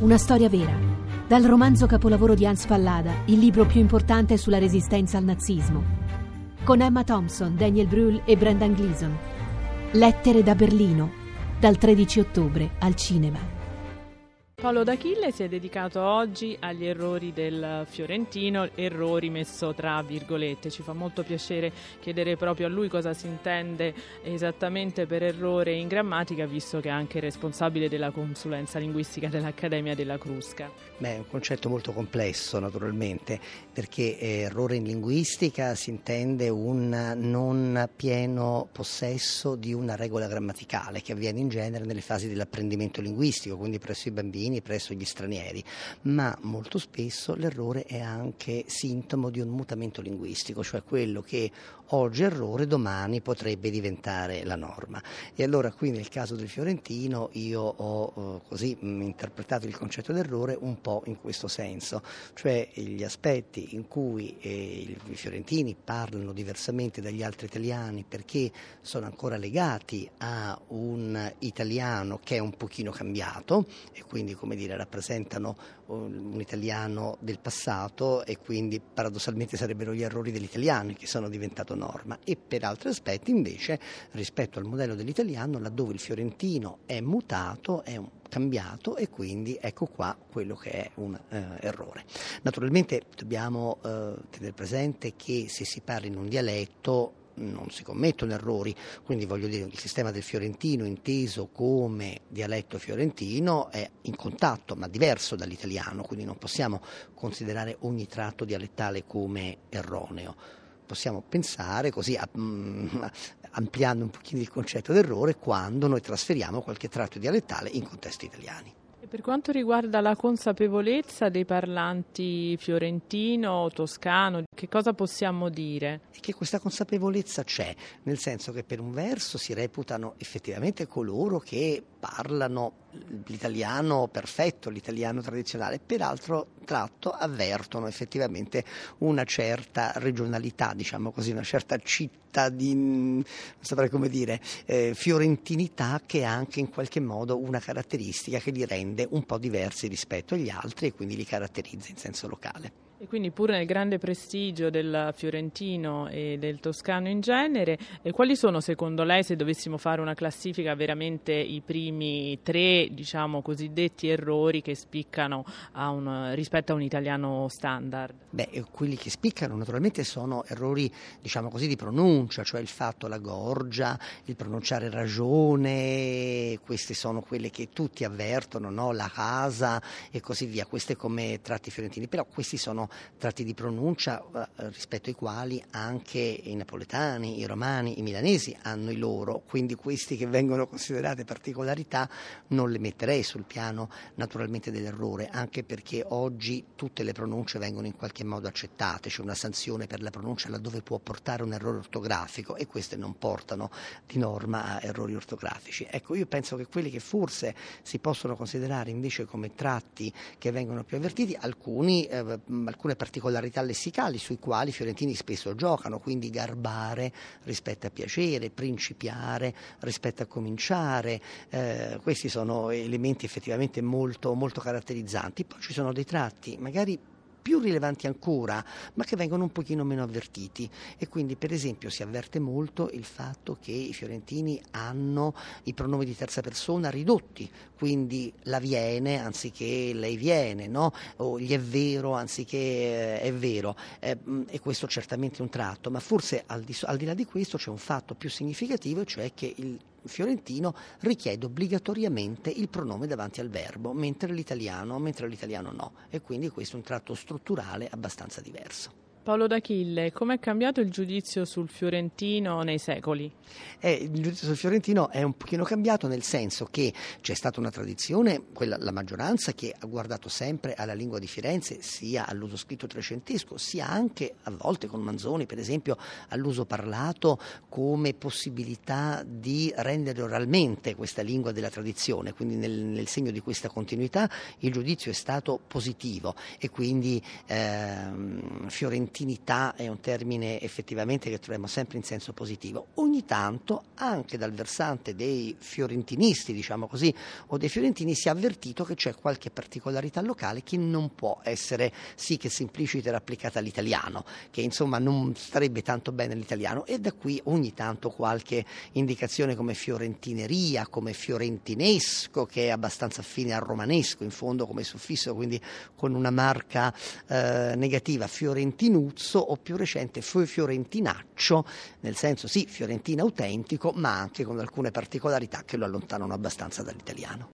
Una storia vera. Dal romanzo capolavoro di Hans Pallada, il libro più importante sulla resistenza al nazismo. Con Emma Thompson, Daniel Brühl e Brendan Gleeson. Lettere da Berlino, dal 13 ottobre al cinema. Paolo D'Achille si è dedicato oggi agli errori del Fiorentino, errori messo tra virgolette. Ci fa molto piacere chiedere proprio a lui cosa si intende esattamente per errore in grammatica, visto che è anche responsabile della consulenza linguistica dell'Accademia della Crusca. Beh, è un concetto molto complesso naturalmente, perché eh, errore in linguistica si intende un non pieno possesso di una regola grammaticale che avviene in genere nelle fasi dell'apprendimento linguistico, quindi presso i bambini bambini presso gli stranieri, ma molto spesso l'errore è anche sintomo di un mutamento linguistico, cioè quello che oggi errore, domani potrebbe diventare la norma. E allora qui nel caso del fiorentino io ho eh, così mh, interpretato il concetto d'errore un po' in questo senso, cioè gli aspetti in cui eh, i fiorentini parlano diversamente dagli altri italiani perché sono ancora legati a un italiano che è un pochino cambiato e quindi come dire, rappresentano un italiano del passato e quindi paradossalmente sarebbero gli errori dell'italiano che sono diventato norma e per altri aspetti invece rispetto al modello dell'italiano laddove il fiorentino è mutato, è cambiato e quindi ecco qua quello che è un eh, errore. Naturalmente dobbiamo eh, tenere presente che se si parla in un dialetto non si commettono errori, quindi voglio dire il sistema del fiorentino inteso come dialetto fiorentino è in contatto ma diverso dall'italiano, quindi non possiamo considerare ogni tratto dialettale come erroneo. Possiamo pensare così, mm, ampliando un pochino il concetto d'errore, quando noi trasferiamo qualche tratto dialettale in contesti italiani. Per quanto riguarda la consapevolezza dei parlanti fiorentino, toscano, che cosa possiamo dire? È che questa consapevolezza c'è, nel senso che per un verso si reputano effettivamente coloro che parlano l'italiano perfetto, l'italiano tradizionale, per altro tratto avvertono effettivamente una certa regionalità, diciamo così, una certa cittadin, non saprei come dire, eh, fiorentinità che ha anche in qualche modo una caratteristica che li rende un po' diversi rispetto agli altri e quindi li caratterizza in senso locale. E quindi pur nel grande prestigio del fiorentino e del toscano in genere, quali sono secondo lei, se dovessimo fare una classifica, veramente i primi tre, diciamo, cosiddetti errori che spiccano a un, rispetto a un italiano standard? Beh, quelli che spiccano naturalmente sono errori, diciamo così, di pronuncia, cioè il fatto, la gorgia, il pronunciare ragione, queste sono quelle che tutti avvertono, no? la casa e così via, queste come tratti fiorentini, però questi sono tratti di pronuncia eh, rispetto ai quali anche i napoletani, i romani, i milanesi hanno i loro, quindi questi che vengono considerate particolarità non le metterei sul piano naturalmente dell'errore, anche perché oggi tutte le pronunce vengono in qualche modo accettate, c'è una sanzione per la pronuncia laddove può portare un errore ortografico e queste non portano di norma a errori ortografici. Ecco, io penso che quelli che forse si possono considerare invece come tratti che vengono più avvertiti, alcuni, eh, alcune particolarità lessicali sui quali i fiorentini spesso giocano, quindi garbare rispetto a piacere, principiare rispetto a cominciare, eh, questi sono elementi effettivamente molto, molto caratterizzanti. Poi ci sono dei tratti magari più rilevanti ancora, ma che vengono un pochino meno avvertiti e quindi per esempio si avverte molto il fatto che i fiorentini hanno i pronomi di terza persona ridotti, quindi la viene anziché lei viene, no? o gli è vero anziché eh, è vero eh, e questo certamente è un tratto, ma forse al di, al di là di questo c'è un fatto più significativo, cioè che il fiorentino richiede obbligatoriamente il pronome davanti al verbo, mentre l'italiano, mentre l'italiano no. E quindi questo è un tratto strutturale abbastanza diverso. Paolo D'Achille, come è cambiato il giudizio sul fiorentino nei secoli? Eh, il giudizio sul fiorentino è un pochino cambiato nel senso che c'è stata una tradizione, quella, la maggioranza, che ha guardato sempre alla lingua di Firenze, sia all'uso scritto trecentesco, sia anche a volte con Manzoni, per esempio, all'uso parlato come possibilità di rendere oralmente questa lingua della tradizione. Quindi nel, nel segno di questa continuità il giudizio è stato positivo e quindi ehm, fiorentino fiorentinità è un termine effettivamente che troviamo sempre in senso positivo. Ogni tanto anche dal versante dei fiorentinisti, diciamo così, o dei fiorentini si è avvertito che c'è qualche particolarità locale che non può essere sì che semplicita era applicata all'italiano, che insomma non starebbe tanto bene all'italiano e da qui ogni tanto qualche indicazione come fiorentineria, come fiorentinesco, che è abbastanza affine al romanesco in fondo come suffisso, quindi con una marca eh, negativa fiorentinuzzo o più recente fiorentinaccio, nel senso sì, fiorentino autentico, ma anche con alcune particolarità che lo allontanano abbastanza dall'italiano.